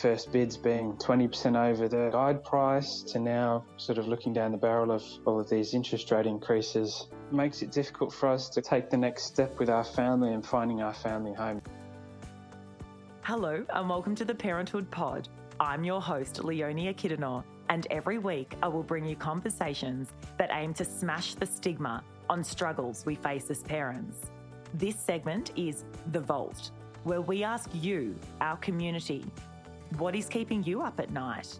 first bids being 20% over the guide price to now sort of looking down the barrel of all of these interest rate increases makes it difficult for us to take the next step with our family and finding our family home. Hello and welcome to the Parenthood Pod. I'm your host, Leonie Kidanor, and every week I will bring you conversations that aim to smash the stigma on struggles we face as parents. This segment is The Vault, where we ask you, our community, what is keeping you up at night?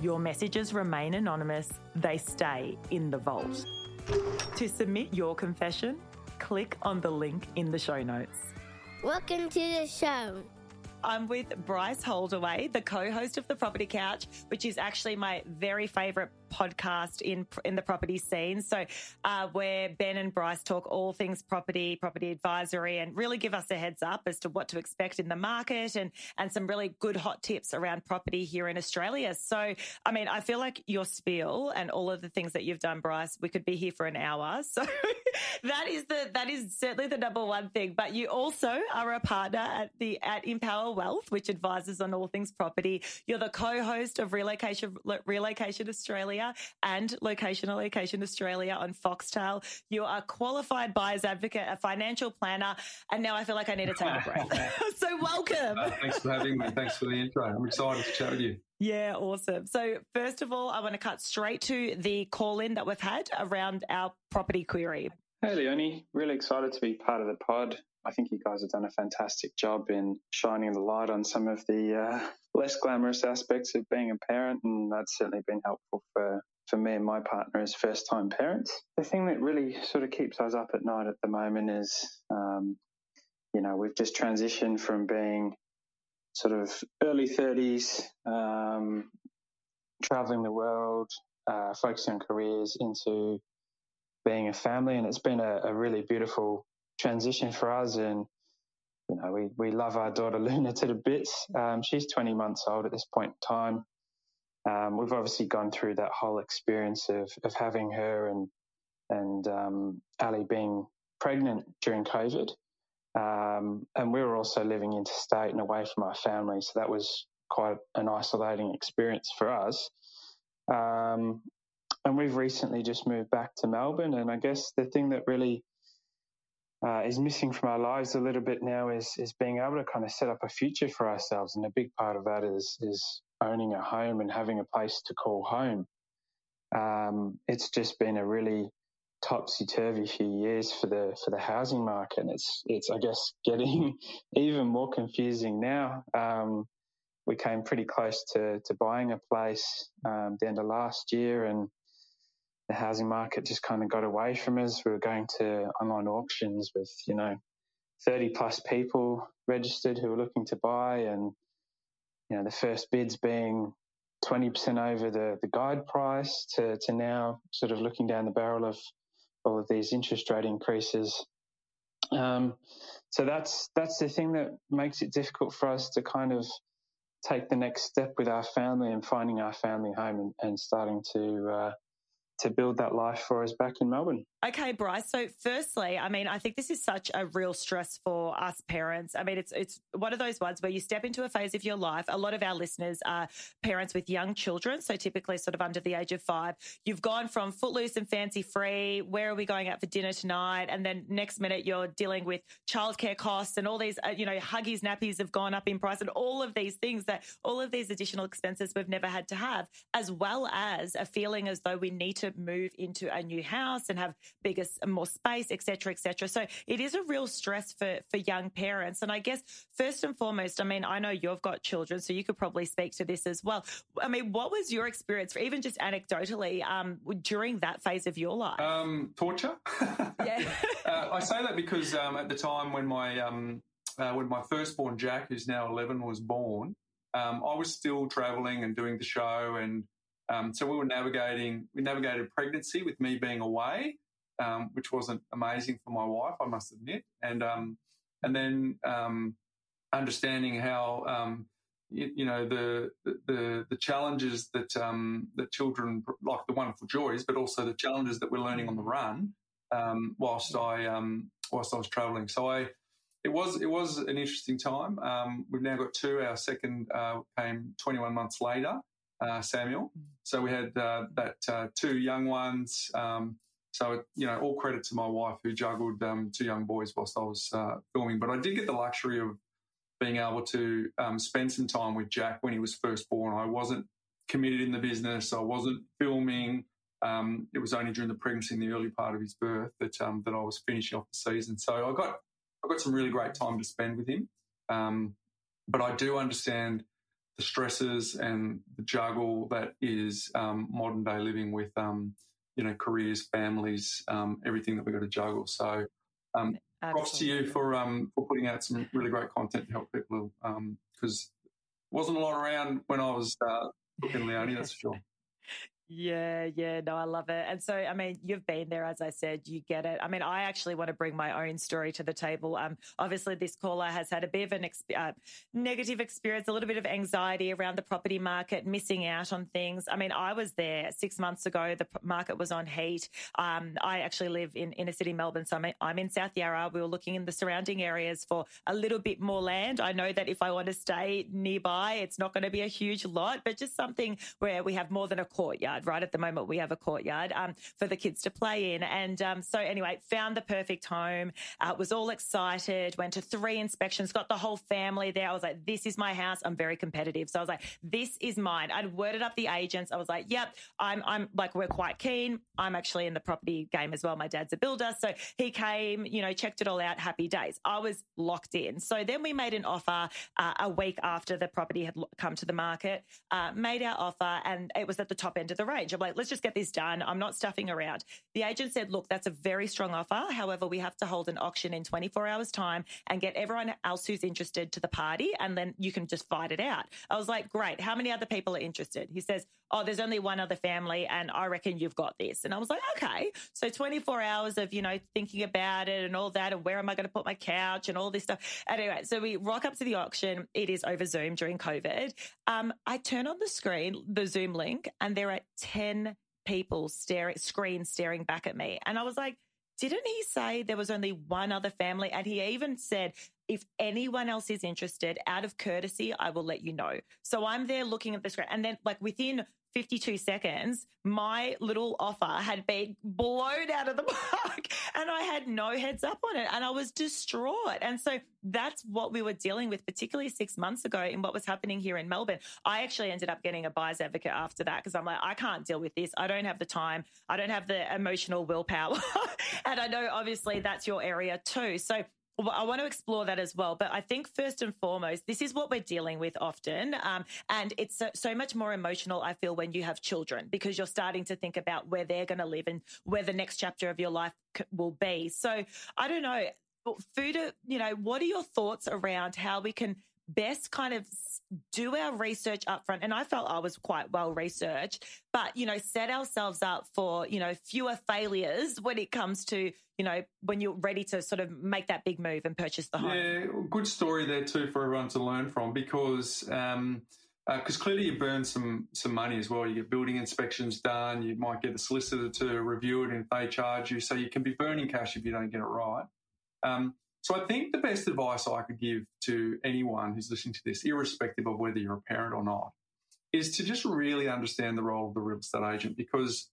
Your messages remain anonymous, they stay in the vault. To submit your confession, click on the link in the show notes. Welcome to the show. I'm with Bryce Holdaway, the co-host of the Property Couch, which is actually my very favorite podcast in in the property scene. So, uh, where Ben and Bryce talk all things property, property advisory, and really give us a heads up as to what to expect in the market and and some really good hot tips around property here in Australia. So, I mean, I feel like your spiel and all of the things that you've done, Bryce, we could be here for an hour. So, that is the that is certainly the number one thing. But you also are a partner at the at Empower Wealth, which advises on all things property. You're the co-host of Relocation Relocation Australia and Location Location Australia on Foxtel. You are a qualified buyer's advocate, a financial planner, and now I feel like I need to take a breath. so welcome. Uh, thanks for having me. Thanks for the intro. I'm excited to chat with you. Yeah, awesome. So, first of all, I want to cut straight to the call in that we've had around our property query. Hey, Leonie. Really excited to be part of the pod. I think you guys have done a fantastic job in shining the light on some of the uh, less glamorous aspects of being a parent, and that's certainly been helpful for for me and my partner as first time parents. The thing that really sort of keeps us up at night at the moment is, um, you know, we've just transitioned from being sort of early 30s, um, traveling the world, uh, focusing on careers into being a family. And it's been a, a really beautiful transition for us. And, you know, we, we love our daughter Luna to the bits. Um, she's 20 months old at this point in time. Um, we've obviously gone through that whole experience of, of having her and and um, Ali being pregnant during COVID. Um, and we were also living interstate and away from our family, so that was quite an isolating experience for us. Um, and we've recently just moved back to Melbourne, and I guess the thing that really uh, is missing from our lives a little bit now is is being able to kind of set up a future for ourselves, and a big part of that is is owning a home and having a place to call home. Um, it's just been a really topsy turvy few years for the for the housing market. And it's it's I guess getting even more confusing now. Um, we came pretty close to to buying a place um, the end of last year, and the housing market just kind of got away from us. We were going to online auctions with you know thirty plus people registered who were looking to buy, and you know the first bids being 20% over the, the guide price to, to now sort of looking down the barrel of all of these interest rate increases. Um, so that's that's the thing that makes it difficult for us to kind of take the next step with our family and finding our family home and, and starting to uh, to build that life for us back in Melbourne. Okay, Bryce. So, firstly, I mean, I think this is such a real stress for us parents. I mean, it's it's one of those ones where you step into a phase of your life. A lot of our listeners are parents with young children, so typically sort of under the age of five. You've gone from footloose and fancy free. Where are we going out for dinner tonight? And then next minute, you're dealing with childcare costs and all these, uh, you know, huggies, nappies have gone up in price, and all of these things that all of these additional expenses we've never had to have, as well as a feeling as though we need to move into a new house and have bigger, more space, etc., etc. So it is a real stress for for young parents. And I guess first and foremost, I mean, I know you've got children, so you could probably speak to this as well. I mean, what was your experience, for even just anecdotally, um, during that phase of your life? Um, torture. yeah. uh, I say that because um, at the time when my um, uh, when my firstborn Jack, who's now eleven, was born. Um, I was still traveling and doing the show and um, so we were navigating, we navigated pregnancy with me being away, um, which wasn't amazing for my wife, I must admit. And, um, and then, um, understanding how, um, you, you, know, the, the, the challenges that, um, that children, like the wonderful joys, but also the challenges that we're learning on the run, whilst I, whilst I was traveling. So I, it was it was an interesting time. Um, we've now got two. Our second uh, came 21 months later, uh, Samuel. Mm. So we had uh, that uh, two young ones. Um, so you know, all credit to my wife who juggled um, two young boys whilst I was uh, filming. But I did get the luxury of being able to um, spend some time with Jack when he was first born. I wasn't committed in the business. I wasn't filming. Um, it was only during the pregnancy and the early part of his birth that um, that I was finishing off the season. So I got I got some really great time to spend with him. Um, but I do understand the stresses and the juggle that is um, modern day living with um, you know careers, families, um, everything that we've got to juggle. So props to you for for putting out some really great content to help people because wasn't a lot around when I was uh, looking Leonie, that's for sure. Yeah, yeah, no, I love it. And so, I mean, you've been there, as I said, you get it. I mean, I actually want to bring my own story to the table. Um, obviously, this caller has had a bit of an ex- uh, negative experience, a little bit of anxiety around the property market, missing out on things. I mean, I was there six months ago. The market was on heat. Um, I actually live in inner city Melbourne, so I'm, I'm in South Yarra. We were looking in the surrounding areas for a little bit more land. I know that if I want to stay nearby, it's not going to be a huge lot, but just something where we have more than a courtyard courtyard, right? At the moment, we have a courtyard um, for the kids to play in. And um, so, anyway, found the perfect home, uh, was all excited, went to three inspections, got the whole family there. I was like, this is my house. I'm very competitive. So I was like, this is mine. I'd worded up the agents. I was like, yep, I'm, I'm like, we're quite keen. I'm actually in the property game as well. My dad's a builder. So he came, you know, checked it all out. Happy days. I was locked in. So then we made an offer uh, a week after the property had come to the market, uh, made our offer, and it was at the top end of the range. I'm like, let's just get this done. I'm not stuffing around. The agent said, look, that's a very strong offer. However, we have to hold an auction in 24 hours time and get everyone else who's interested to the party. And then you can just fight it out. I was like, great. How many other people are interested? He says, oh, there's only one other family and I reckon you've got this. And I was like, okay. So 24 hours of, you know, thinking about it and all that and where am I going to put my couch and all this stuff. Anyway, so we rock up to the auction. It is over Zoom during COVID. Um, I turn on the screen, the Zoom link, and there are 10 people staring, screen staring back at me. And I was like, didn't he say there was only one other family? And he even said, if anyone else is interested, out of courtesy, I will let you know. So I'm there looking at the screen. And then, like, within 52 seconds, my little offer had been blown out of the park and I had no heads up on it and I was distraught. And so that's what we were dealing with, particularly six months ago in what was happening here in Melbourne. I actually ended up getting a buyer's advocate after that because I'm like, I can't deal with this. I don't have the time. I don't have the emotional willpower. and I know obviously that's your area too. So well, I want to explore that as well. But I think first and foremost, this is what we're dealing with often. Um, and it's so, so, much more emotional, I feel, when you have children because you're starting to think about where they're going to live and where the next chapter of your life will be. So I don't know. Food, you know, what are your thoughts around how we can best kind of do our research up front. And I felt I was quite well researched, but, you know, set ourselves up for, you know, fewer failures when it comes to, you know, when you're ready to sort of make that big move and purchase the home. Yeah, good story there too for everyone to learn from because, um, because uh, clearly you burn some some money as well. You get building inspections done. You might get the solicitor to review it, and they charge you, so you can be burning cash if you don't get it right. Um, so I think the best advice I could give to anyone who's listening to this, irrespective of whether you're a parent or not, is to just really understand the role of the real estate agent because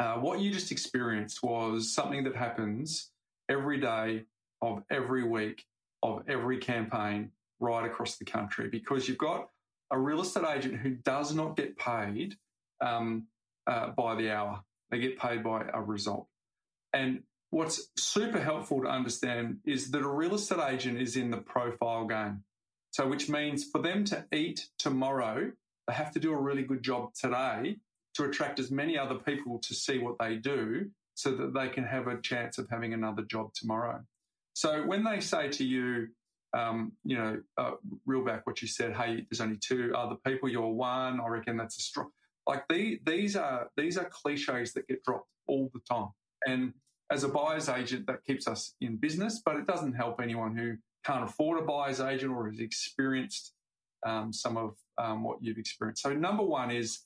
uh, what you just experienced was something that happens every day of every week of every campaign right across the country because you've got a real estate agent who does not get paid um, uh, by the hour. They get paid by a result. And what's super helpful to understand is that a real estate agent is in the profile game. So, which means for them to eat tomorrow, they have to do a really good job today to attract as many other people to see what they do so that they can have a chance of having another job tomorrow. So, when they say to you, um, you know, uh, reel back what you said, hey, there's only two other people, you're one, I reckon that's a strong. Like the, these are these are cliches that get dropped all the time. And as a buyer's agent, that keeps us in business, but it doesn't help anyone who can't afford a buyer's agent or has experienced um, some of um, what you've experienced. So, number one is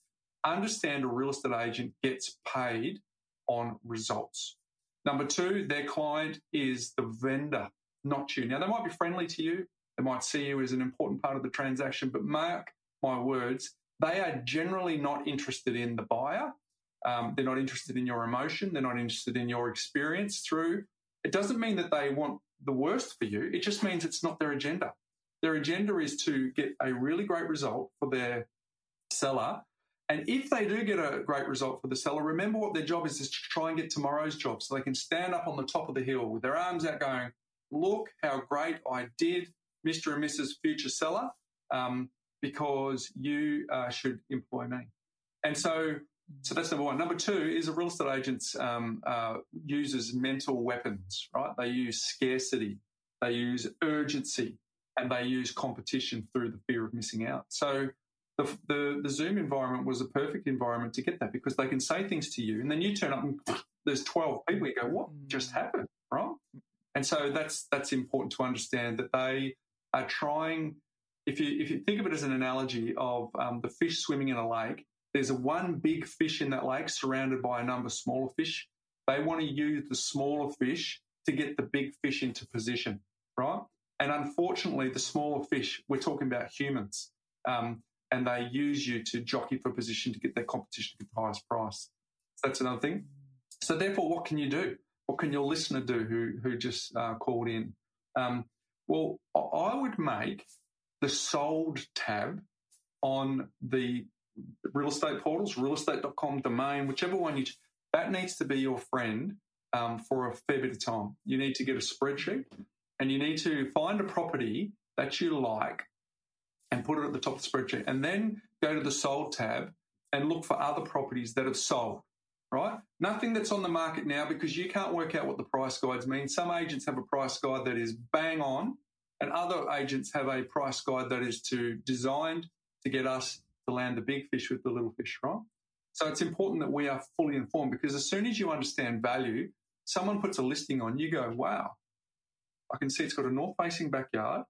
understand a real estate agent gets paid on results. Number two, their client is the vendor not you. Now, they might be friendly to you. They might see you as an important part of the transaction, but mark my words, they are generally not interested in the buyer. Um, they're not interested in your emotion. They're not interested in your experience through. It doesn't mean that they want the worst for you. It just means it's not their agenda. Their agenda is to get a really great result for their seller. And if they do get a great result for the seller, remember what their job is is to try and get tomorrow's job so they can stand up on the top of the hill with their arms out going, look how great I did, Mr. and Mrs. Future Seller, um, because you uh, should employ me. And so, so that's number one. Number two is a real estate agent um, uh, uses mental weapons, right? They use scarcity, they use urgency, and they use competition through the fear of missing out. So the, the, the Zoom environment was a perfect environment to get that because they can say things to you, and then you turn up and there's 12 people. You go, what just happened, right? And so that's that's important to understand that they are trying. If you if you think of it as an analogy of um, the fish swimming in a lake, there's a one big fish in that lake surrounded by a number of smaller fish. They want to use the smaller fish to get the big fish into position, right? And unfortunately, the smaller fish, we're talking about humans, um, and they use you to jockey for position to get their competition to the highest price. That's another thing. So therefore, what can you do? What can your listener do who who just uh, called in? Um, well, I would make the sold tab on the real estate portals, realestate.com domain, whichever one you, that needs to be your friend um, for a fair bit of time. You need to get a spreadsheet and you need to find a property that you like and put it at the top of the spreadsheet and then go to the sold tab and look for other properties that have sold right? Nothing that's on the market now because you can't work out what the price guides mean. Some agents have a price guide that is bang on, and other agents have a price guide that is to designed to get us to land the big fish with the little fish, right? So it's important that we are fully informed because as soon as you understand value, someone puts a listing on, you go, wow, I can see it's got a north facing backyard.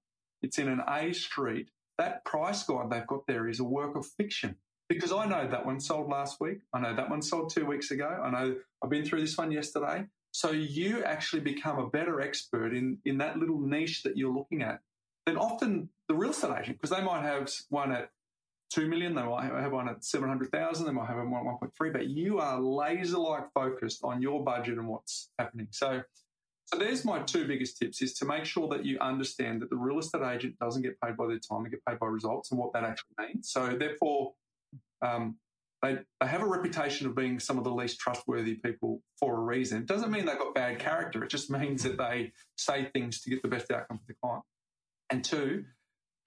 It's in an A street. That price guide they've got there is a work of fiction because I know that one sold last week. I know that one sold two weeks ago. I know I've been through this one yesterday. So you actually become a better expert in, in that little niche that you're looking at than often the real estate agent, because they might have one at 2 million, they might have one at 700,000, they might have one at 1.3, but you are laser like focused on your budget and what's happening. So, so there's my two biggest tips is to make sure that you understand that the real estate agent doesn't get paid by their time, they get paid by results and what that actually means. So therefore, um, they, they have a reputation of being some of the least trustworthy people for a reason. It doesn't mean they've got bad character. It just means that they say things to get the best outcome for the client. And two,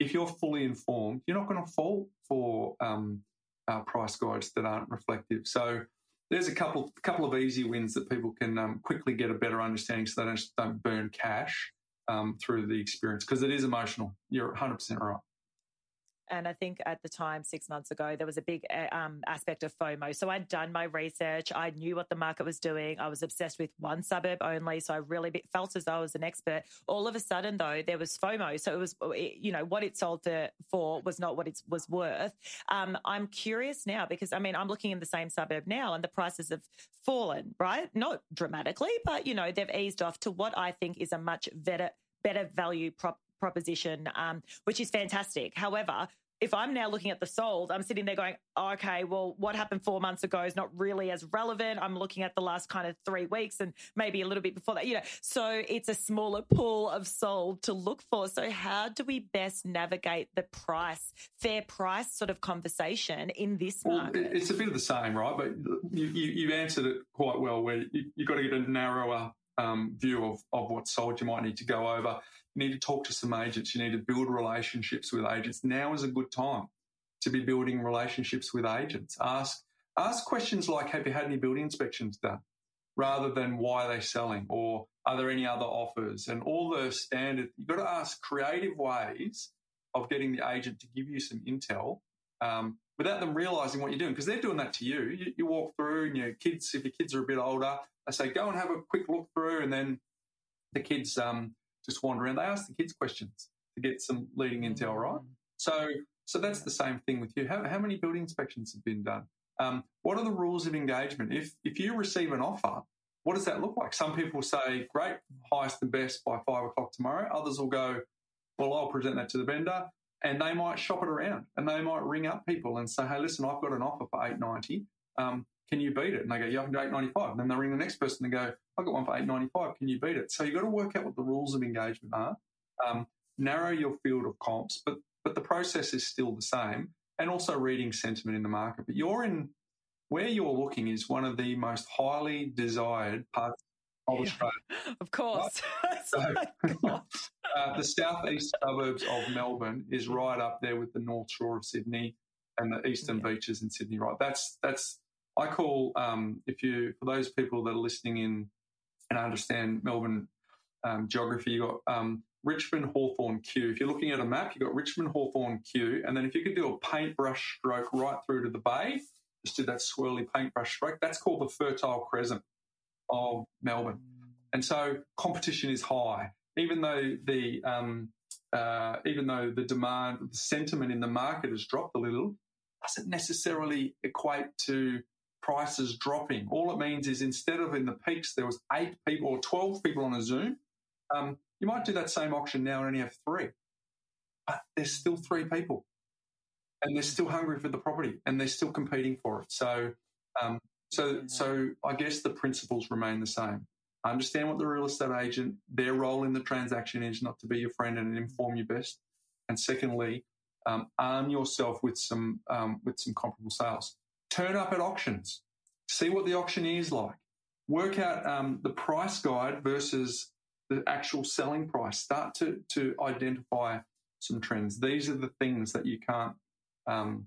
if you're fully informed, you're not going to fall for um, uh, price guides that aren't reflective. So there's a couple couple of easy wins that people can um, quickly get a better understanding, so they don't, don't burn cash um, through the experience because it is emotional. You're 100 percent right. And I think at the time, six months ago, there was a big uh, um, aspect of FOMO. So I'd done my research. I knew what the market was doing. I was obsessed with one suburb only. So I really felt as though I was an expert. All of a sudden, though, there was FOMO. So it was, you know, what it sold for, for was not what it was worth. Um, I'm curious now because, I mean, I'm looking in the same suburb now and the prices have fallen, right? Not dramatically, but, you know, they've eased off to what I think is a much better, better value prop proposition, um, which is fantastic. However, if I'm now looking at the sold, I'm sitting there going, okay, well, what happened four months ago is not really as relevant. I'm looking at the last kind of three weeks and maybe a little bit before that, you know. So it's a smaller pool of sold to look for. So how do we best navigate the price, fair price sort of conversation in this market? It's a bit of the same, right? But you, you, you answered it quite well where you, you've got to get a narrower um, view of, of what's sold you might need to go over. Need to talk to some agents. You need to build relationships with agents. Now is a good time to be building relationships with agents. Ask ask questions like, "Have you had any building inspections done?" Rather than why are they selling or are there any other offers and all the standard. You've got to ask creative ways of getting the agent to give you some intel um, without them realizing what you're doing because they're doing that to you. you. You walk through and your kids, if your kids are a bit older, they say go and have a quick look through, and then the kids um, just wander around. They ask the kids questions to get some leading intel, right? Mm. So, so that's the same thing with you. How, how many building inspections have been done? Um, what are the rules of engagement? If if you receive an offer, what does that look like? Some people say, great, highest and best by five o'clock tomorrow. Others will go, well, I'll present that to the vendor and they might shop it around and they might ring up people and say, hey, listen, I've got an offer for 890. Um, can you beat it? And they go, yeah, I can do 895. And then they ring the next person and go, I've got one for 895. Can you beat it? So you've got to work out what the rules of engagement are, um, narrow your field of comps, but, but the process is still the same and also reading sentiment in the market. But you're in where you're looking is one of the most highly desired parts of Australia. Of course. Right? so, uh, the southeast suburbs of Melbourne is right up there with the North Shore of Sydney and the eastern yeah. beaches in Sydney. Right, that's that's I call um, if you for those people that are listening in and understand Melbourne um, geography, you got um, Richmond Hawthorn Kew. If you're looking at a map, you've got Richmond Hawthorn Kew, and then if you could do a paintbrush stroke right through to the bay, just do that swirly paintbrush stroke. That's called the Fertile Crescent of Melbourne. And so competition is high, even though the um, uh, even though the demand, the sentiment in the market has dropped a little, doesn't necessarily equate to prices dropping. All it means is instead of in the peaks there was eight people or twelve people on a Zoom, um, you might do that same auction now and only have three, but there's still three people and they're still hungry for the property and they're still competing for it. So, um, so, so I guess the principles remain the same. Understand what the real estate agent, their role in the transaction is not to be your friend and inform you best. And secondly, um, arm yourself with some um, with some comparable sales. Turn up at auctions, see what the auction is like. Work out um, the price guide versus the actual selling price. Start to to identify some trends. These are the things that you can't um,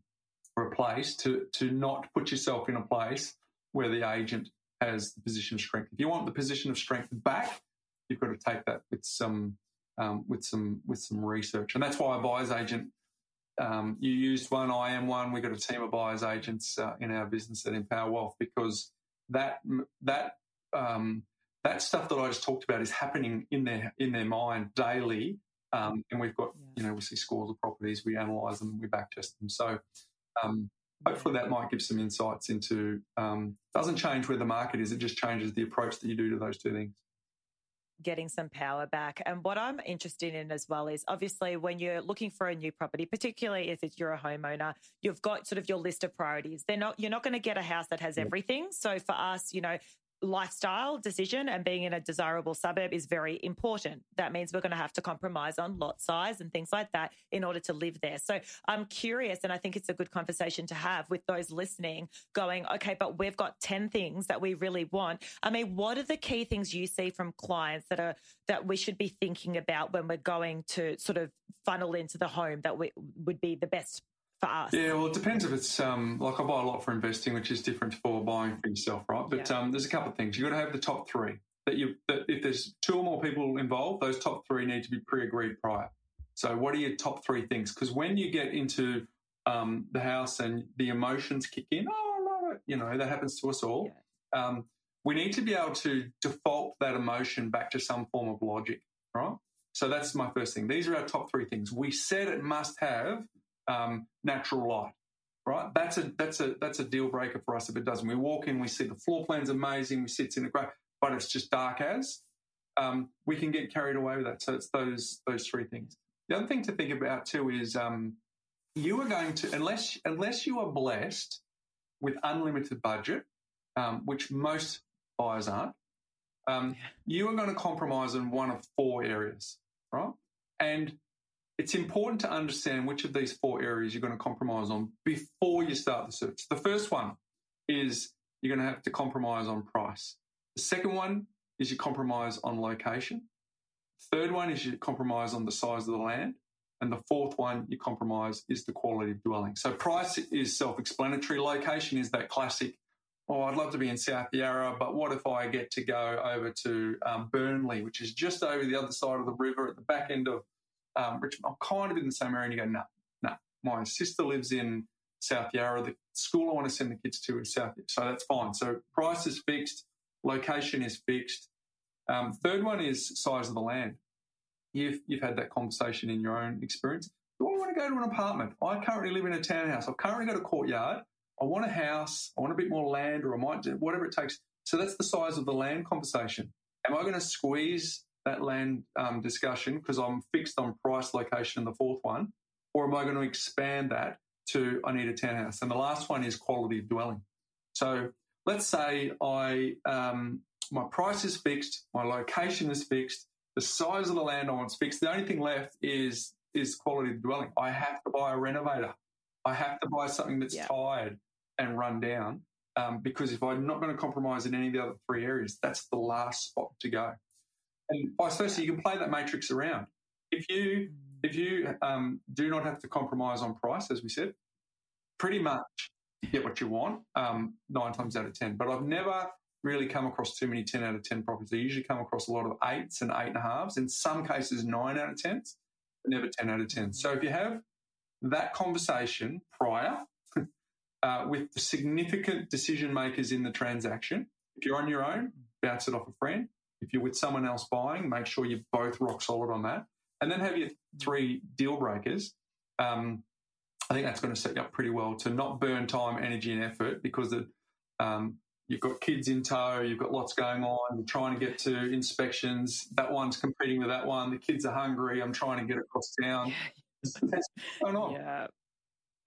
replace to to not put yourself in a place where the agent has the position of strength. If you want the position of strength back, you've got to take that with some um, with some with some research, and that's why a buyer's agent. Um, you used one, I am one. We've got a team of buyers agents uh, in our business at Empower Wealth because that that um, that stuff that I just talked about is happening in their in their mind daily um, and we've got, yeah. you know, we see scores of properties, we analyse them, we backtest them. So um, hopefully that might give some insights into, um, doesn't change where the market is, it just changes the approach that you do to those two things getting some power back. And what I'm interested in as well is obviously when you're looking for a new property, particularly if it's, you're a homeowner, you've got sort of your list of priorities. They're not, you're not going to get a house that has everything. So for us, you know, lifestyle decision and being in a desirable suburb is very important. That means we're going to have to compromise on lot size and things like that in order to live there. So I'm curious, and I think it's a good conversation to have with those listening going, okay, but we've got 10 things that we really want. I mean, what are the key things you see from clients that are, that we should be thinking about when we're going to sort of funnel into the home that we, would be the best for us? Yeah, well, it depends if it's um, like I buy a lot for investing, which is different for buying for yourself, right? But yeah. um, there's a couple of things. You've got to have the top three. That you that if there's two or more people involved, those top three need to be pre-agreed prior. So, what are your top three things? Because when you get into um, the house and the emotions kick in, oh, I love it. You know that happens to us all. Yeah. Um, we need to be able to default that emotion back to some form of logic, right? So that's my first thing. These are our top three things. We said it must have um, natural light. Right, that's a that's a that's a deal breaker for us if it doesn't. We walk in, we see the floor plan's amazing, we sit in the great, but it's just dark as. Um, we can get carried away with that. So it's those those three things. The other thing to think about too is um, you are going to unless unless you are blessed with unlimited budget, um, which most buyers aren't. Um, you are going to compromise in one of four areas, right? And it's important to understand which of these four areas you're going to compromise on before you start the search. The first one is you're going to have to compromise on price. The second one is you compromise on location. The Third one is you compromise on the size of the land. And the fourth one you compromise is the quality of dwelling. So price is self-explanatory. Location is that classic, oh, I'd love to be in South Yarra, but what if I get to go over to um, Burnley, which is just over the other side of the river at the back end of um, Richmond, I'm kind of in the same area. And you go, no, no. My sister lives in South Yarra. The school I want to send the kids to is South Yarra. So that's fine. So price is fixed, location is fixed. Um, third one is size of the land. You've, you've had that conversation in your own experience. Do I want to go to an apartment? I currently live in a townhouse. I've currently got a courtyard. I want a house. I want a bit more land, or I might do whatever it takes. So that's the size of the land conversation. Am I going to squeeze that land um, discussion because I'm fixed on price, location, and the fourth one? Or am I going to expand that to I need a townhouse? And the last one is quality of dwelling. So let's say I um, my price is fixed, my location is fixed, the size of the land I want is fixed. The only thing left is is quality of dwelling. I have to buy a renovator. I have to buy something that's yeah. tired and run down. Um, because if I'm not going to compromise in any of the other three areas, that's the last spot to go. And vice versa, you can play that matrix around. If you mm. if you um, do not have to compromise on price, as we said, pretty much get what you want um, nine times out of ten. But I've never really come across too many ten out of ten properties. I usually come across a lot of eights and eight and a halves. In some cases, nine out of tens, but never ten out of ten. So if you have that conversation prior uh, with the significant decision makers in the transaction. If you're on your own, bounce it off a friend. If you're with someone else buying, make sure you're both rock solid on that. And then have your three deal breakers. Um, I think that's going to set you up pretty well to not burn time, energy, and effort because the, um, you've got kids in tow, you've got lots going on, you're trying to get to inspections. That one's competing with that one. The kids are hungry. I'm trying to get across town. Yeah.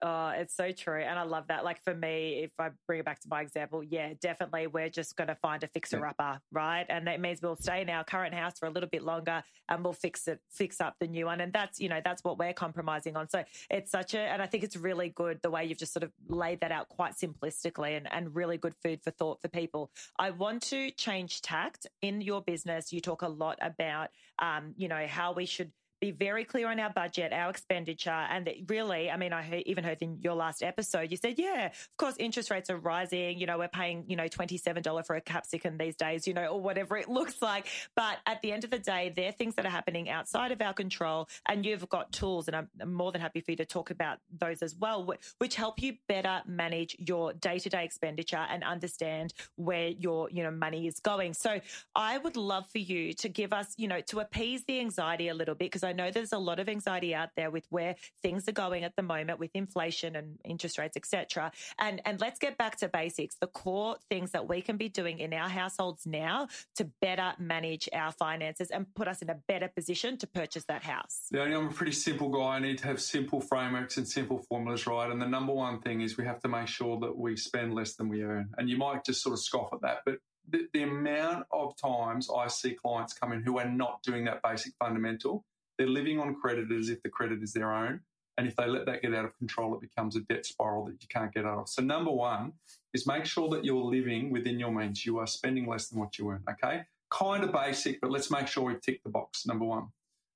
Oh, it's so true. And I love that. Like for me, if I bring it back to my example, yeah, definitely we're just going to find a fixer upper, right? And that means we'll stay in our current house for a little bit longer and we'll fix it, fix up the new one. And that's, you know, that's what we're compromising on. So it's such a, and I think it's really good the way you've just sort of laid that out quite simplistically and, and really good food for thought for people. I want to change tact in your business. You talk a lot about, um, you know, how we should be very clear on our budget, our expenditure, and that really, I mean, I heard, even heard in your last episode, you said, yeah, of course, interest rates are rising. You know, we're paying, you know, $27 for a capsicum these days, you know, or whatever it looks like. But at the end of the day, they're things that are happening outside of our control. And you've got tools, and I'm more than happy for you to talk about those as well, which help you better manage your day to day expenditure and understand where your, you know, money is going. So I would love for you to give us, you know, to appease the anxiety a little bit, because I know there's a lot of anxiety out there with where things are going at the moment with inflation and interest rates, etc. And and let's get back to basics, the core things that we can be doing in our households now to better manage our finances and put us in a better position to purchase that house. Yeah, I'm a pretty simple guy. I need to have simple frameworks and simple formulas, right? And the number one thing is we have to make sure that we spend less than we earn. And you might just sort of scoff at that, but the, the, amount of times I see clients come in who are not doing that basic fundamental they're living on credit as if the credit is their own. And if they let that get out of control, it becomes a debt spiral that you can't get out of. So, number one is make sure that you're living within your means. You are spending less than what you earn. Okay. Kind of basic, but let's make sure we tick the box. Number one.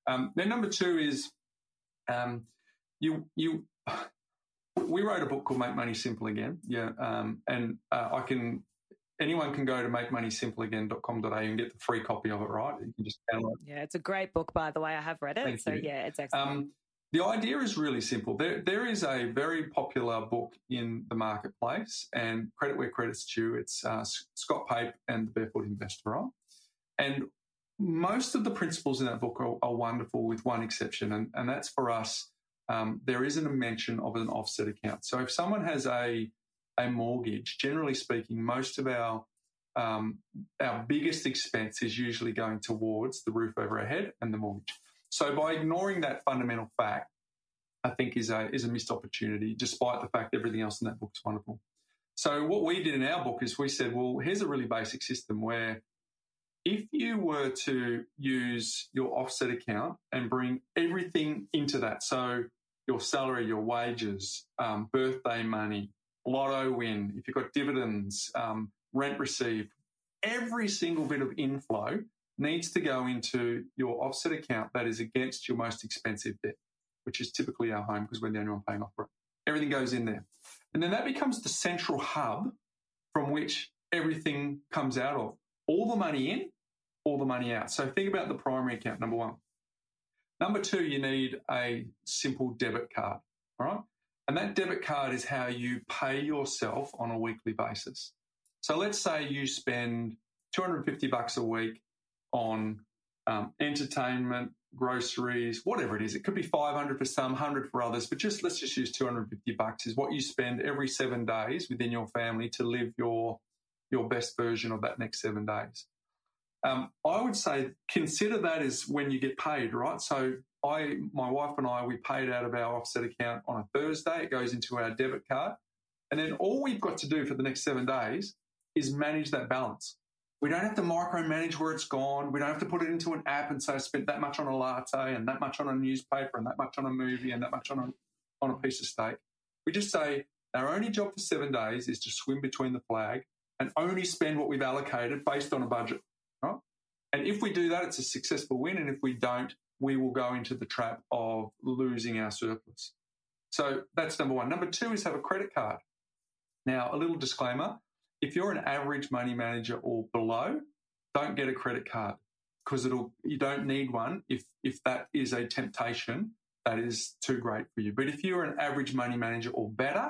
Um, then, number two is um, you, you, we wrote a book called Make Money Simple Again. Yeah. Um, and uh, I can anyone can go to makemoneysimpleagain.com.au and get the free copy of it, right? You can just download Yeah, it's a great book, by the way. I have read it. Thank so, you. yeah, it's excellent. Um, the idea is really simple. There, there is a very popular book in the marketplace, and credit where credit's due. It's uh, Scott Pape and the Barefoot Investor, right? And most of the principles in that book are, are wonderful, with one exception, and, and that's for us. Um, there isn't a mention of an offset account. So if someone has a a mortgage, generally speaking, most of our um, our biggest expense is usually going towards the roof over our head and the mortgage. So by ignoring that fundamental fact, I think is a is a missed opportunity, despite the fact everything else in that book is wonderful. So what we did in our book is we said, well, here's a really basic system where if you were to use your offset account and bring everything into that, so your salary, your wages, um, birthday money, lotto win, if you've got dividends, um, rent received, every single bit of inflow needs to go into your offset account that is against your most expensive debt, which is typically our home because we're the only one paying off for it. Everything goes in there. And then that becomes the central hub from which everything comes out of. All the money in, all the money out. So think about the primary account, number one. Number two, you need a simple debit card. All right. And that debit card is how you pay yourself on a weekly basis. So let's say you spend 250 bucks a week on um, entertainment, groceries, whatever it is. It could be 500 for some, 100 for others, but just let's just use 250 bucks is what you spend every seven days within your family to live your your best version of that next seven days. Um, I would say consider that as when you get paid, right? So I, my wife and I, we paid out of our offset account on a Thursday. It goes into our debit card. And then all we've got to do for the next seven days is manage that balance. We don't have to micromanage where it's gone. We don't have to put it into an app and say I spent that much on a latte and that much on a newspaper and that much on a movie and that much on a, on a piece of steak. We just say our only job for seven days is to swim between the flag and only spend what we've allocated based on a budget. Right? And if we do that, it's a successful win. And if we don't, we will go into the trap of losing our surplus. So that's number one. Number two is have a credit card. Now, a little disclaimer if you're an average money manager or below, don't get a credit card because it'll you don't need one if if that is a temptation that is too great for you. But if you're an average money manager or better,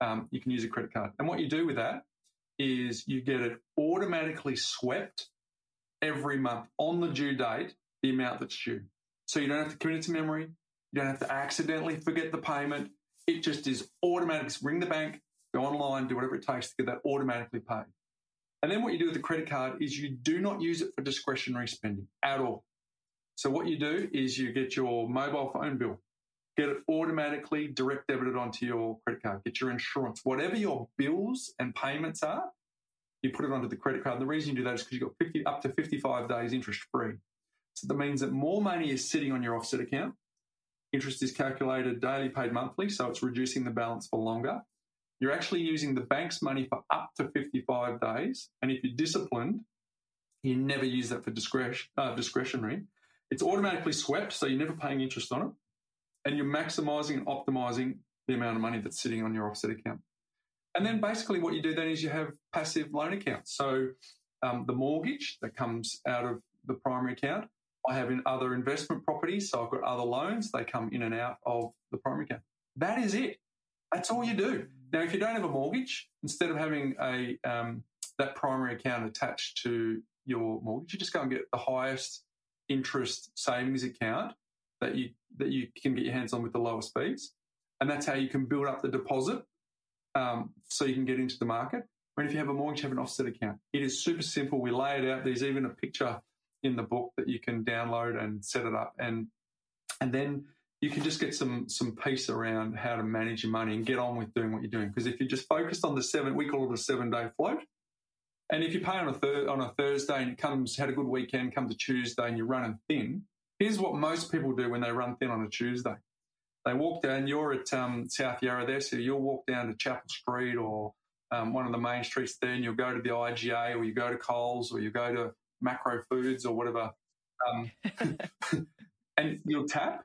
um, you can use a credit card. And what you do with that is you get it automatically swept every month on the due date, the amount that's due. So you don't have to commit it to memory. You don't have to accidentally forget the payment. It just is automatic. Ring the bank, go online, do whatever it takes to get that automatically paid. And then what you do with the credit card is you do not use it for discretionary spending at all. So what you do is you get your mobile phone bill, get it automatically direct debited onto your credit card, get your insurance, whatever your bills and payments are, you put it onto the credit card. And the reason you do that is because you've got 50, up to 55 days interest free. So that means that more money is sitting on your offset account. Interest is calculated daily, paid monthly, so it's reducing the balance for longer. You're actually using the bank's money for up to 55 days. And if you're disciplined, you never use that for discretion, uh, discretionary. It's automatically swept, so you're never paying interest on it. And you're maximizing and optimizing the amount of money that's sitting on your offset account. And then basically what you do then is you have passive loan accounts. So um, the mortgage that comes out of the primary account, I have in other investment properties. So I've got other loans, they come in and out of the primary account. That is it. That's all you do. Now, if you don't have a mortgage, instead of having a um, that primary account attached to your mortgage, you just go and get the highest interest savings account that you that you can get your hands on with the lowest fees, and that's how you can build up the deposit um, so you can get into the market. When if you have a mortgage, you have an offset account. It is super simple. We lay it out. There's even a picture in the book that you can download and set it up, and and then you can just get some some peace around how to manage your money and get on with doing what you're doing. Because if you're just focused on the seven, we call it a seven day float. And if you pay on a thir- on a Thursday and it comes had a good weekend, come to Tuesday and you're running thin, here's what most people do when they run thin on a Tuesday. They walk down. You're at um, South Yarra there, so you'll walk down to Chapel Street or um, one of the main streets there, and you'll go to the IGA or you go to Coles or you go to Macro Foods or whatever, um, and you'll tap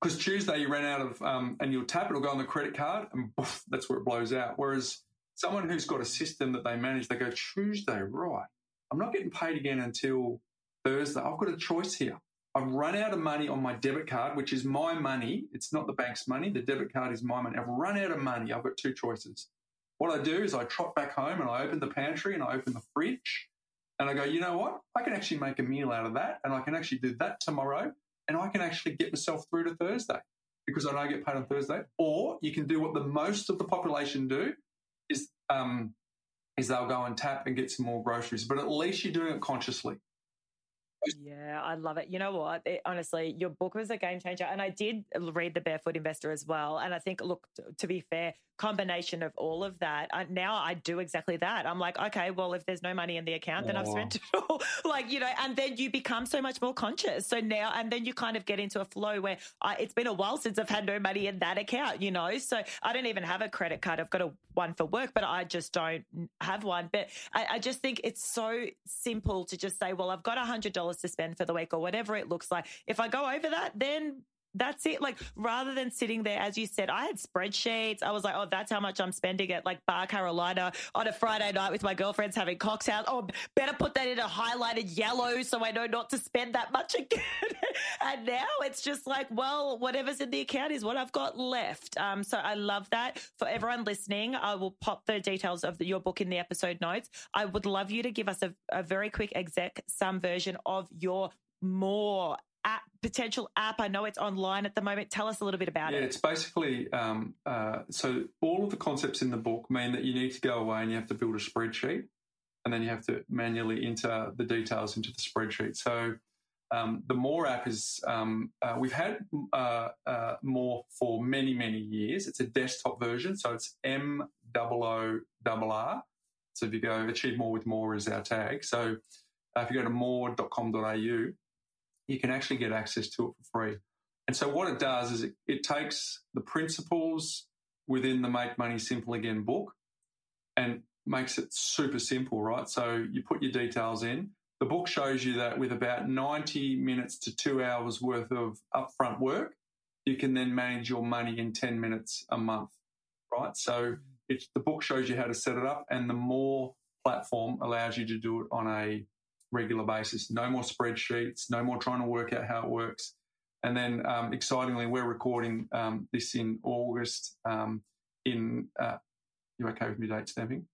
because Tuesday you ran out of, um, and you'll tap, it'll go on the credit card, and poof, that's where it blows out. Whereas someone who's got a system that they manage, they go Tuesday, right? I'm not getting paid again until Thursday. I've got a choice here. I've run out of money on my debit card, which is my money. It's not the bank's money. The debit card is my money. I've run out of money. I've got two choices. What I do is I trot back home and I open the pantry and I open the fridge and I go, you know what? I can actually make a meal out of that and I can actually do that tomorrow and I can actually get myself through to Thursday because I don't get paid on Thursday. Or you can do what the most of the population do is um, is they'll go and tap and get some more groceries, but at least you're doing it consciously. Yeah, I love it. You know what? It, honestly, your book was a game changer. And I did read The Barefoot Investor as well. And I think, look, to be fair, combination of all of that, I, now I do exactly that. I'm like, okay, well, if there's no money in the account, then I've spent it all. like, you know, and then you become so much more conscious. So now, and then you kind of get into a flow where I, it's been a while since I've had no money in that account, you know? So I don't even have a credit card. I've got a one for work, but I just don't have one. But I, I just think it's so simple to just say, well, I've got a $100 to spend for the week or whatever it looks like. If I go over that, then that's it. Like rather than sitting there, as you said, I had spreadsheets. I was like, oh, that's how much I'm spending at like Bar Carolina on a Friday night with my girlfriends having cocktails. Oh, better put that in a highlighted yellow so I know not to spend that much again. and now it's just like, well, whatever's in the account is what I've got left. Um, so I love that. For everyone listening, I will pop the details of your book in the episode notes. I would love you to give us a, a very quick exec sum version of your Moorr app, potential app? I know it's online at the moment. Tell us a little bit about yeah, it. Yeah, it's basically um, uh, so all of the concepts in the book mean that you need to go away and you have to build a spreadsheet, and then you have to manually enter the details into the spreadsheet. So um, the Moorr app is, um, uh, we've had uh, uh, Moorr for many, many years. It's a desktop version, so it's M O O R. So if you go achieve more with more is our tag. So uh, if you go to moorr.com.au, you can actually get access to it for free. And so what it does is it, it takes the principles within the Make Money Simple Again book and makes it super simple, right? So you put your details in the book shows you that with about 90 minutes to two hours worth of upfront work, you can then manage your money in 10 minutes a month, right? So the book shows you how to set it up, and the Moorr platform allows you to do it on a regular basis. No more spreadsheets, no more trying to work out how it works. And then, um, excitingly, we're recording um, this in August. Um, in uh, you okay with me date stamping?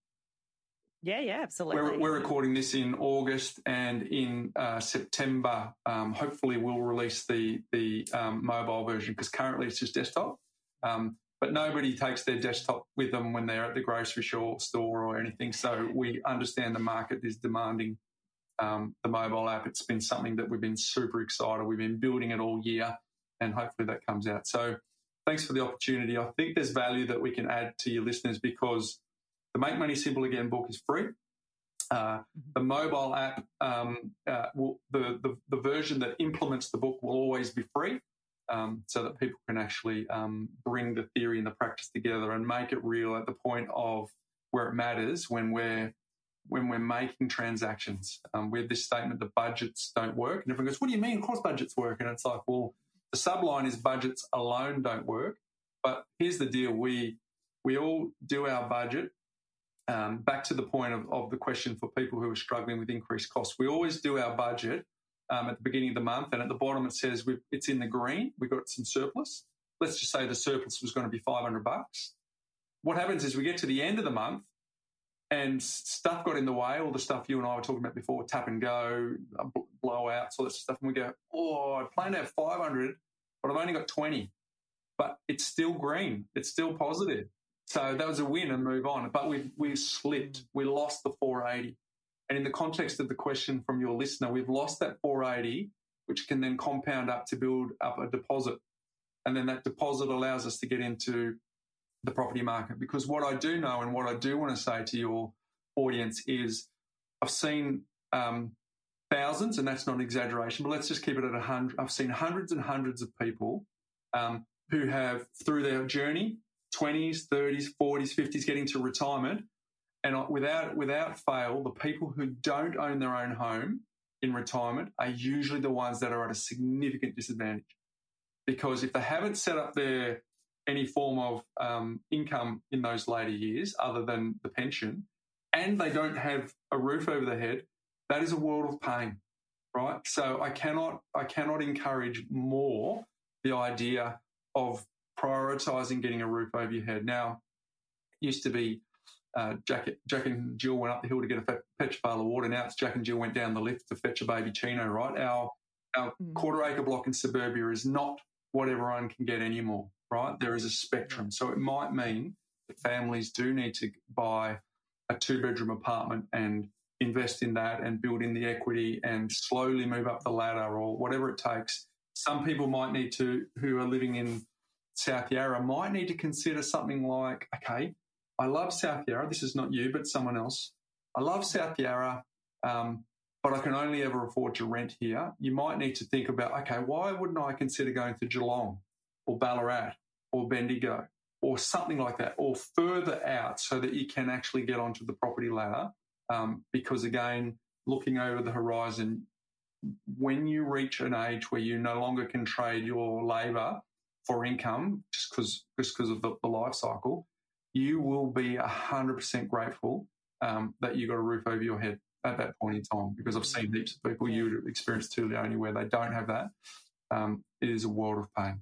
Yeah, yeah, absolutely. We're, we're recording this in August, and in uh, September, um, hopefully, we'll release the the um, mobile version because currently it's just desktop. Um, but nobody takes their desktop with them when they're at the grocery store or anything. So we understand the market is demanding um, the mobile app. It's been something that we've been super excited. We've been building it all year, and hopefully that comes out. So thanks for the opportunity. I think there's value that we can add to your listeners because the Make Money Simple Again book is free. Uh, the mobile app, um, uh, will, the, the, the version that implements the book will always be free, um, so that people can actually um, bring the theory and the practice together and make it real at the point of where it matters when we're when we're making transactions. Um, we have this statement that budgets don't work, and everyone goes, "What do you mean? Of course, budgets work." And it's like, well, the subline is budgets alone don't work. But here's the deal: we we all do our budget um, back to the point of, of, the question for people who are struggling with increased costs. We always do our budget um, at the beginning of the month, and at the bottom it says it's in the green. We've got some surplus. Let's just say the surplus was going to be 500 bucks. What happens is we get to the end of the month and stuff got in the way, all the stuff you and I were talking about before, tap and go, blowouts, all that stuff. And we go, oh, I planned to have 500, but I've only got 20. But it's still green. It's still positive. So that was a win and move on. But we we slipped. Mm. We lost the 480. And in the context of the question from your listener, we've lost that 480, which can then compound up to build up a deposit. And then that deposit allows us to get into the property market. Because what I do know and what I do want to say to your audience is I've seen um, thousands, and that's not an exaggeration, but let's just keep it at a hundred. I've seen hundreds and hundreds of people um, who have, through their journey, 20s, 30s, 40s, 50s, getting to retirement. And without, without fail, the people who don't own their own home in retirement are usually the ones that are at a significant disadvantage. Because if they haven't set up their any form of um, income in those later years other than the pension, and they don't have a roof over their head, that is a world of pain, right? So I cannot I cannot encourage more the idea of prioritizing getting a roof over your head. Now, used to be uh, Jack, Jack and Jill went up the hill to get a petrophile of water. Now it's Jack and Jill went down the lift to fetch a baby chino, right? Our, our mm. quarter acre block in suburbia is not what everyone can get anymore, right? There is a spectrum. So it might mean that families do need to buy a two bedroom apartment and invest in that and build in the equity and slowly move up the ladder or whatever it takes. Some people might need to, who are living in South Yarra might need to consider something like, okay, I love South Yarra. This is not you, but someone else. I love South Yarra, um, but I can only ever afford to rent here. You might need to think about, okay, why wouldn't I consider going to Geelong or Ballarat or Bendigo or something like that, or further out so that you can actually get onto the property ladder? Um, because again, looking over the horizon, when you reach an age where you no longer can trade your labour for income just because just because of the, the, life cycle, you will be hundred percent grateful um, that you got a roof over your head at that point in time. Because I've seen heaps of people you would experience too only where they don't have that. Um, it is a world of pain.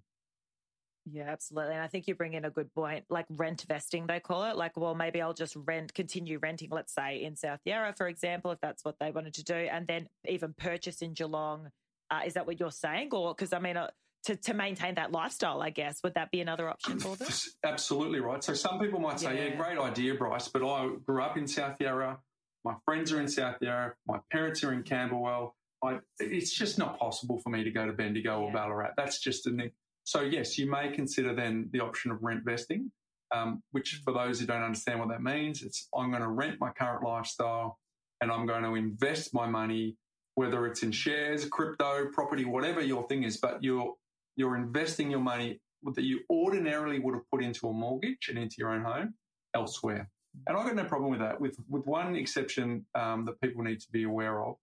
Yeah, absolutely. And I think you bring in a good point, like rent vesting, they call it. Like, well, maybe I'll just rent, continue renting, let's say in South Yarra, for example, if that's what they wanted to do, and then even purchase in Geelong Uh, is that what you're saying? Or because I mean, uh, to, to maintain that lifestyle, I guess. Would that be another option for them? Absolutely right. So some people might say, yeah, yeah great idea, Bryce, but I grew up in South Yarra. My friends are in South Yarra. My parents are in Camberwell. I, it's just not possible for me to go to Bendigo yeah. or Ballarat. That's just a so yes, you may consider then the option of rent vesting, um, which mm. for those who don't understand what that means, it's I'm going to rent my current lifestyle and I'm going to invest my money, whether it's in shares, crypto, property, whatever your thing is, but you're you're investing your money that you ordinarily would have put into a mortgage and into your own home elsewhere. And I've got no problem with that, with with one exception um, that people need to be aware of,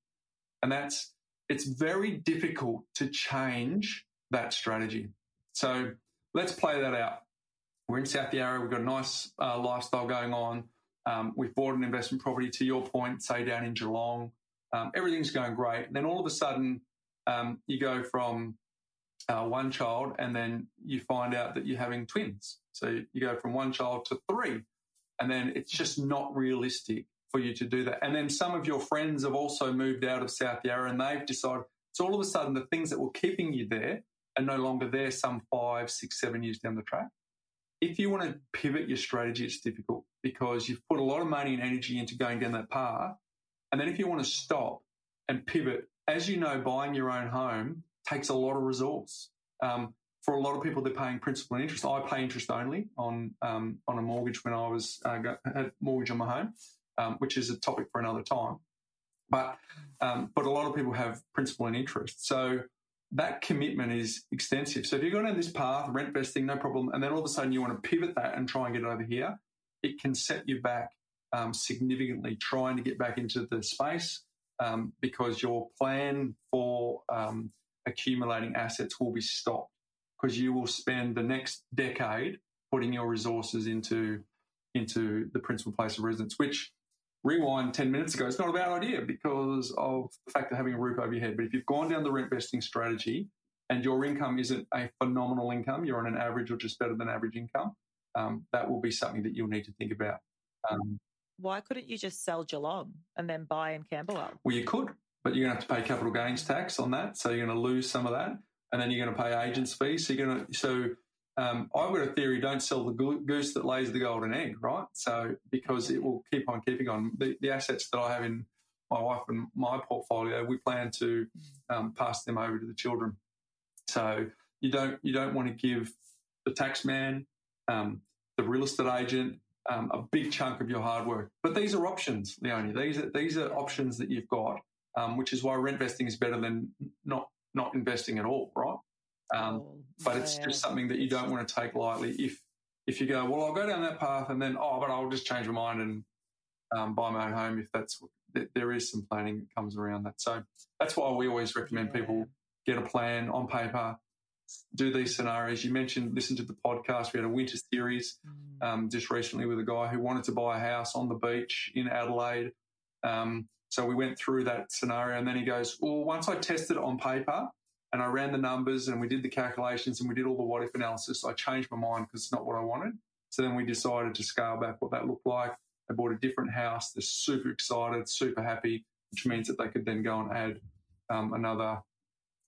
and that's it's very difficult to change that strategy. So let's play that out. We're in South Yarra. We've got a nice uh, lifestyle going on. Um, we've bought an investment property. To your point, say down in Geelong, um, everything's going great. And then all of a sudden, um, you go from uh, one child, and then you find out that you're having twins. So you go from one child to three, and then it's just not realistic for you to do that. And then some of your friends have also moved out of South Yarra, and they've decided. So all of a sudden, the things that were keeping you there are no longer there. Some five, six, seven years down the track. If you want to pivot your strategy, it's difficult because you've put a lot of money and energy into going down that path. And then if you want to stop and pivot, as you know, buying your own home takes a lot of resource. Um, for a lot of people, they're paying principal and interest. I pay interest only on um, on a mortgage when I was uh, had mortgage on my home, um, which is a topic for another time. But um, but a lot of people have principal and interest, so that commitment is extensive. So if you're going down this path, rent vesting, no problem, and then all of a sudden you want to pivot that and try and get over here, it can set you back um, significantly trying to get back into the space um, because your plan for um, accumulating assets will be stopped because you will spend the next decade putting your resources into into the principal place of residence, which rewind 10 minutes ago, it's not a bad idea because of the fact of having a roof over your head. But if you've gone down the rent vesting strategy and your income isn't a phenomenal income, you're on an average or just better than average income, um, that will be something that you'll need to think about. Um, Why couldn't you just sell Geelong and then buy in Camberwell? Well, you could but you're going to have to pay capital gains tax on that. So you're going to lose some of that. And then you're going to pay agents fees. So you're going to, so um, I've got a theory don't sell the goose that lays the golden egg, right? So because it will keep on keeping on. The, the assets that I have in my wife and my portfolio, we plan to um, pass them over to the children. So you don't you don't want to give the tax man, um, the real estate agent, um, a big chunk of your hard work. But these are options, Leonie. These are these are options that you've got um, which is why rent vesting is better than not not investing at all, right? Um, oh, but it's yeah. just something that you don't want to take lightly. If if you go, well, I'll go down that path, and then oh, but I'll just change my mind and um, buy my own home. If that's there is some planning that comes around that. So that's why we always recommend yeah. people get a plan on paper, do these scenarios. You mentioned listen to the podcast. We had a winter series mm. um, just recently with a guy who wanted to buy a house on the beach in Adelaide. Um, so we went through that scenario, and then he goes, Well, once I tested it on paper and I ran the numbers and we did the calculations and we did all the what if analysis, I changed my mind because it's not what I wanted. So then we decided to scale back what that looked like. They bought a different house. They're super excited, super happy, which means that they could then go and add um, another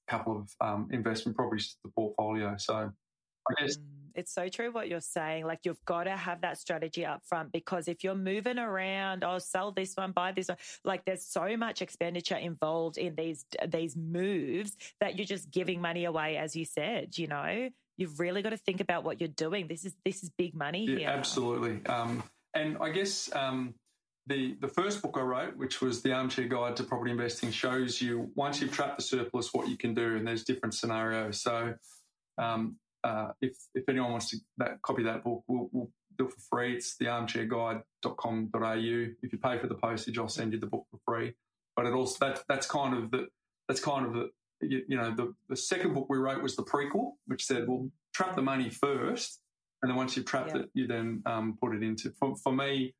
couple of um, investment properties to the portfolio. So I guess. It's so true what you're saying. Like you've got to have that strategy up front because if you're moving around, oh, sell this one, buy this one, like there's so much expenditure involved in these these moves that you're just giving money away, as you said. You know, you've really got to think about what you're doing. This is this is big money yeah, here. Absolutely. Um, and I guess um, the the first book I wrote, which was the Armchair Guide to Property Investing, shows you once you've trapped the surplus, what you can do, and there's different scenarios. So um, uh, if if anyone wants to that, copy that book, we'll, we'll do it for free. It's thearmchairguide.com.au. If you pay for the postage, I'll send you the book for free. But it also that that's kind of the that's kind of the you, you know the the second book we wrote was the prequel, which said, well, trap the money first, and then once you've trapped yeah. it, you then um, put it into. For, for me,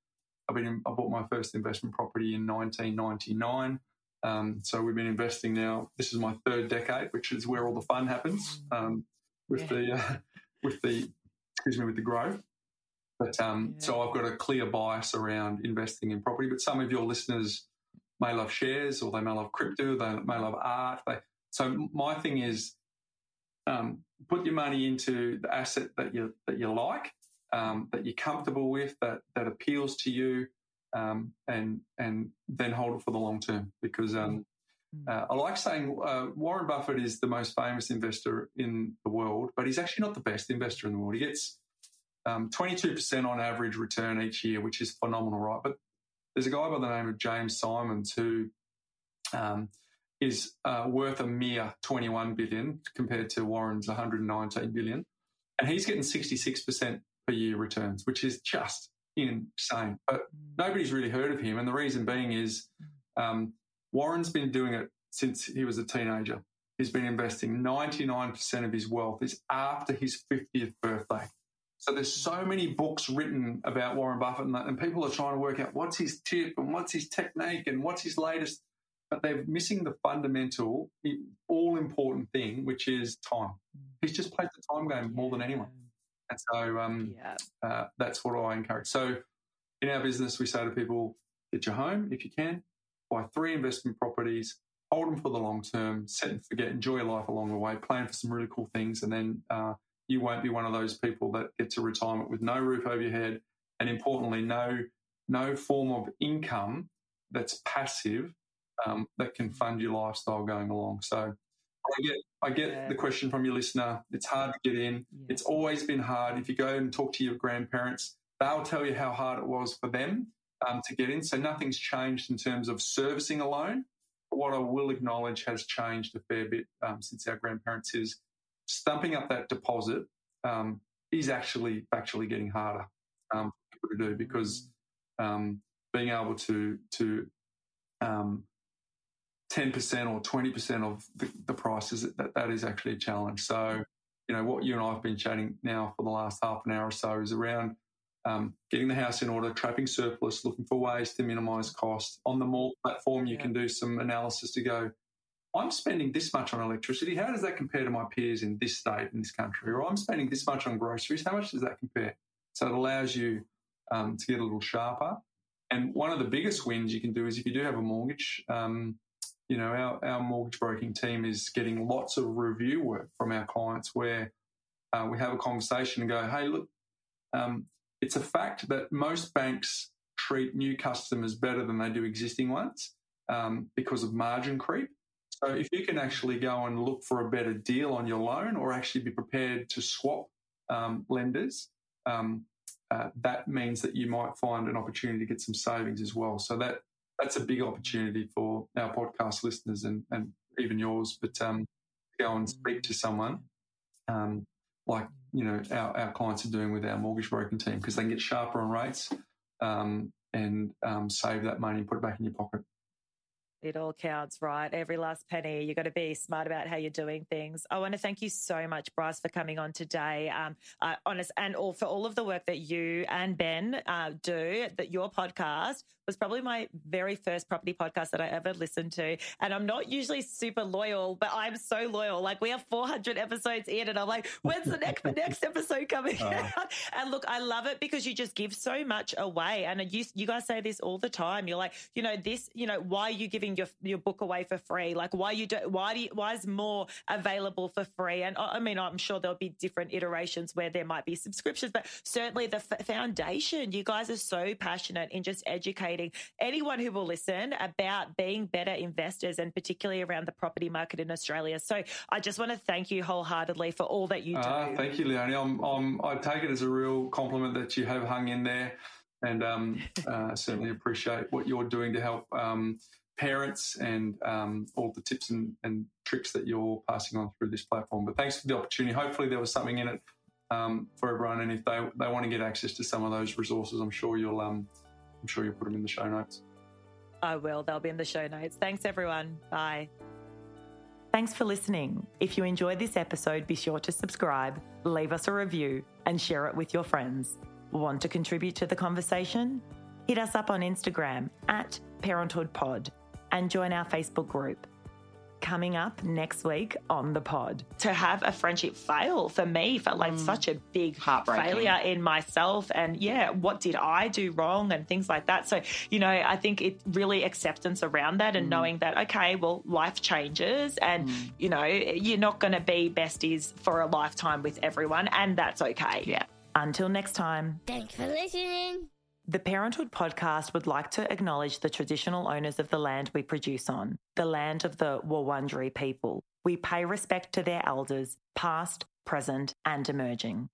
I've been in, I bought my first investment property in 1999. Um, so we've been investing now. This is my third decade, which is where all the fun happens. Mm. Um, with yeah. the uh, with the excuse me with the growth. But um, yeah. so I've got a clear bias around investing in property. But some of your listeners may love shares, or they may love crypto, they may love art. They so my thing is um, put your money into the asset that you that you like, um, that you're comfortable with, that that appeals to you, um, and and then hold it for the long term. Because um. Uh, I like saying uh, Warren Buffett is the most famous investor in the world, but he's actually not the best investor in the world. He gets 22% um, on average return each year, which is phenomenal, right? But there's a guy by the name of James Simons who um, is uh, worth a mere 21 billion compared to Warren's 119 billion, and he's getting 66% per year returns, which is just insane. But nobody's really heard of him, and the reason being is um, Warren's been doing it since he was a teenager. He's been investing 99% of his wealth is after his 50th birthday. So there's so many books written about Warren Buffett, and, and people are trying to work out what's his tip and what's his technique and what's his latest but they're missing the fundamental, all important thing, which is time. He's just played the time game more than anyone. And so um, yeah. uh, that's what I encourage. So in our business, we say to people, get your home if you can, buy three investment properties, hold them for the long term, set and forget, enjoy your life along the way, plan for some really cool things, and then uh, you won't be one of those people that get to retirement with no roof over your head, and importantly, no no form of income that's passive um, that can fund your lifestyle going along. So I get I get yeah. the question from your listener. It's hard to get in. Yeah. It's always been hard. If you go and talk to your grandparents, they'll tell you how hard it was for them um, to get in. So nothing's changed in terms of servicing a loan. But what I will acknowledge has changed a fair bit um, since our grandparents is stumping up that deposit um, is actually actually getting harder um, to do because mm. um, being able to to um, 10% or 20% of the, the price is that that is actually a challenge. So, you know, what you and I have been chatting now for the last half an hour or so is around um, getting the house in order, trapping surplus, looking for ways to minimize cost. On the Moorr platform, you yeah. can do some analysis to go, I'm spending this much on electricity. How does that compare to my peers in this state, in this country? Or I'm spending this much on groceries. How much does that compare? So it allows you um, to get a little sharper. And one of the biggest wins you can do is if you do have a mortgage, um, you know, our, our mortgage broking team is getting lots of review work from our clients where uh, we have a conversation and go, hey, look, um, it's a fact that most banks treat new customers better than they do existing ones um, because of margin creep. So if you can actually go and look for a better deal on your loan or actually be prepared to swap um, lenders, um, uh, that means that you might find an opportunity to get some savings as well. So that that's a big opportunity for our podcast listeners and, and even yours. But um, go and speak to someone um, like you know our, our clients are doing with our mortgage broking team because they can get sharper on rates um, and um, save that money and put it back in your pocket. It all counts, right? Every last penny. You've got to be smart about how you're doing things. I want to thank you so much, Bryce, for coming on today. Um, uh, honest, and all for all of the work that you and Ben uh, do. That your podcast was probably my very first property podcast that I ever listened to. And I'm not usually super loyal, but I'm so loyal. Like we have 400 episodes in, and I'm like, when's the next the next episode coming uh. out? And look, I love it because you just give so much away. And you you guys say this all the time. You're like, you know, this, you know, why are you giving giving your your book away for free? Like why you do why do you, why is Moorr available for free? And I mean, I'm sure there'll be different iterations where there might be subscriptions, but certainly the f- foundation. You guys are so passionate in just educating anyone who will listen about being better investors and particularly around the property market in Australia. So I just want to thank you wholeheartedly for all that you do. Uh, thank you, Leonie. I'm, I'm, I take it as a real compliment that you have hung in there and um, uh, certainly appreciate what you're doing to help um, parents and um, all the tips and, and, tricks that you're passing on through this platform. But thanks for the opportunity. Hopefully, there was something in it um, for everyone. And if they, they want to get access to some of those resources, I'm sure you'll um, I'm sure you'll put them in the show notes. I will. They'll be in the show notes. Thanks, everyone. Bye. Thanks for listening. If you enjoyed this episode, be sure to subscribe, leave us a review, and share it with your friends. Want to contribute to the conversation? Hit us up on Instagram at ParenthoodPod and join our Facebook group. Coming up next week on the pod. To have a friendship fail for me felt like mm. such a big heartbreak. failure in myself. And yeah, what did I do wrong and things like that. So, you know, I think it really acceptance around that and mm. knowing that, okay, well, life changes and, mm. you know, you're not going to be besties for a lifetime with everyone. And that's okay. Yeah. Until next time. Thanks for listening. The Parenthood podcast would like to acknowledge the traditional owners of the land we produce on, the land of the Wurundjeri people. We pay respect to their elders, past, present, and emerging.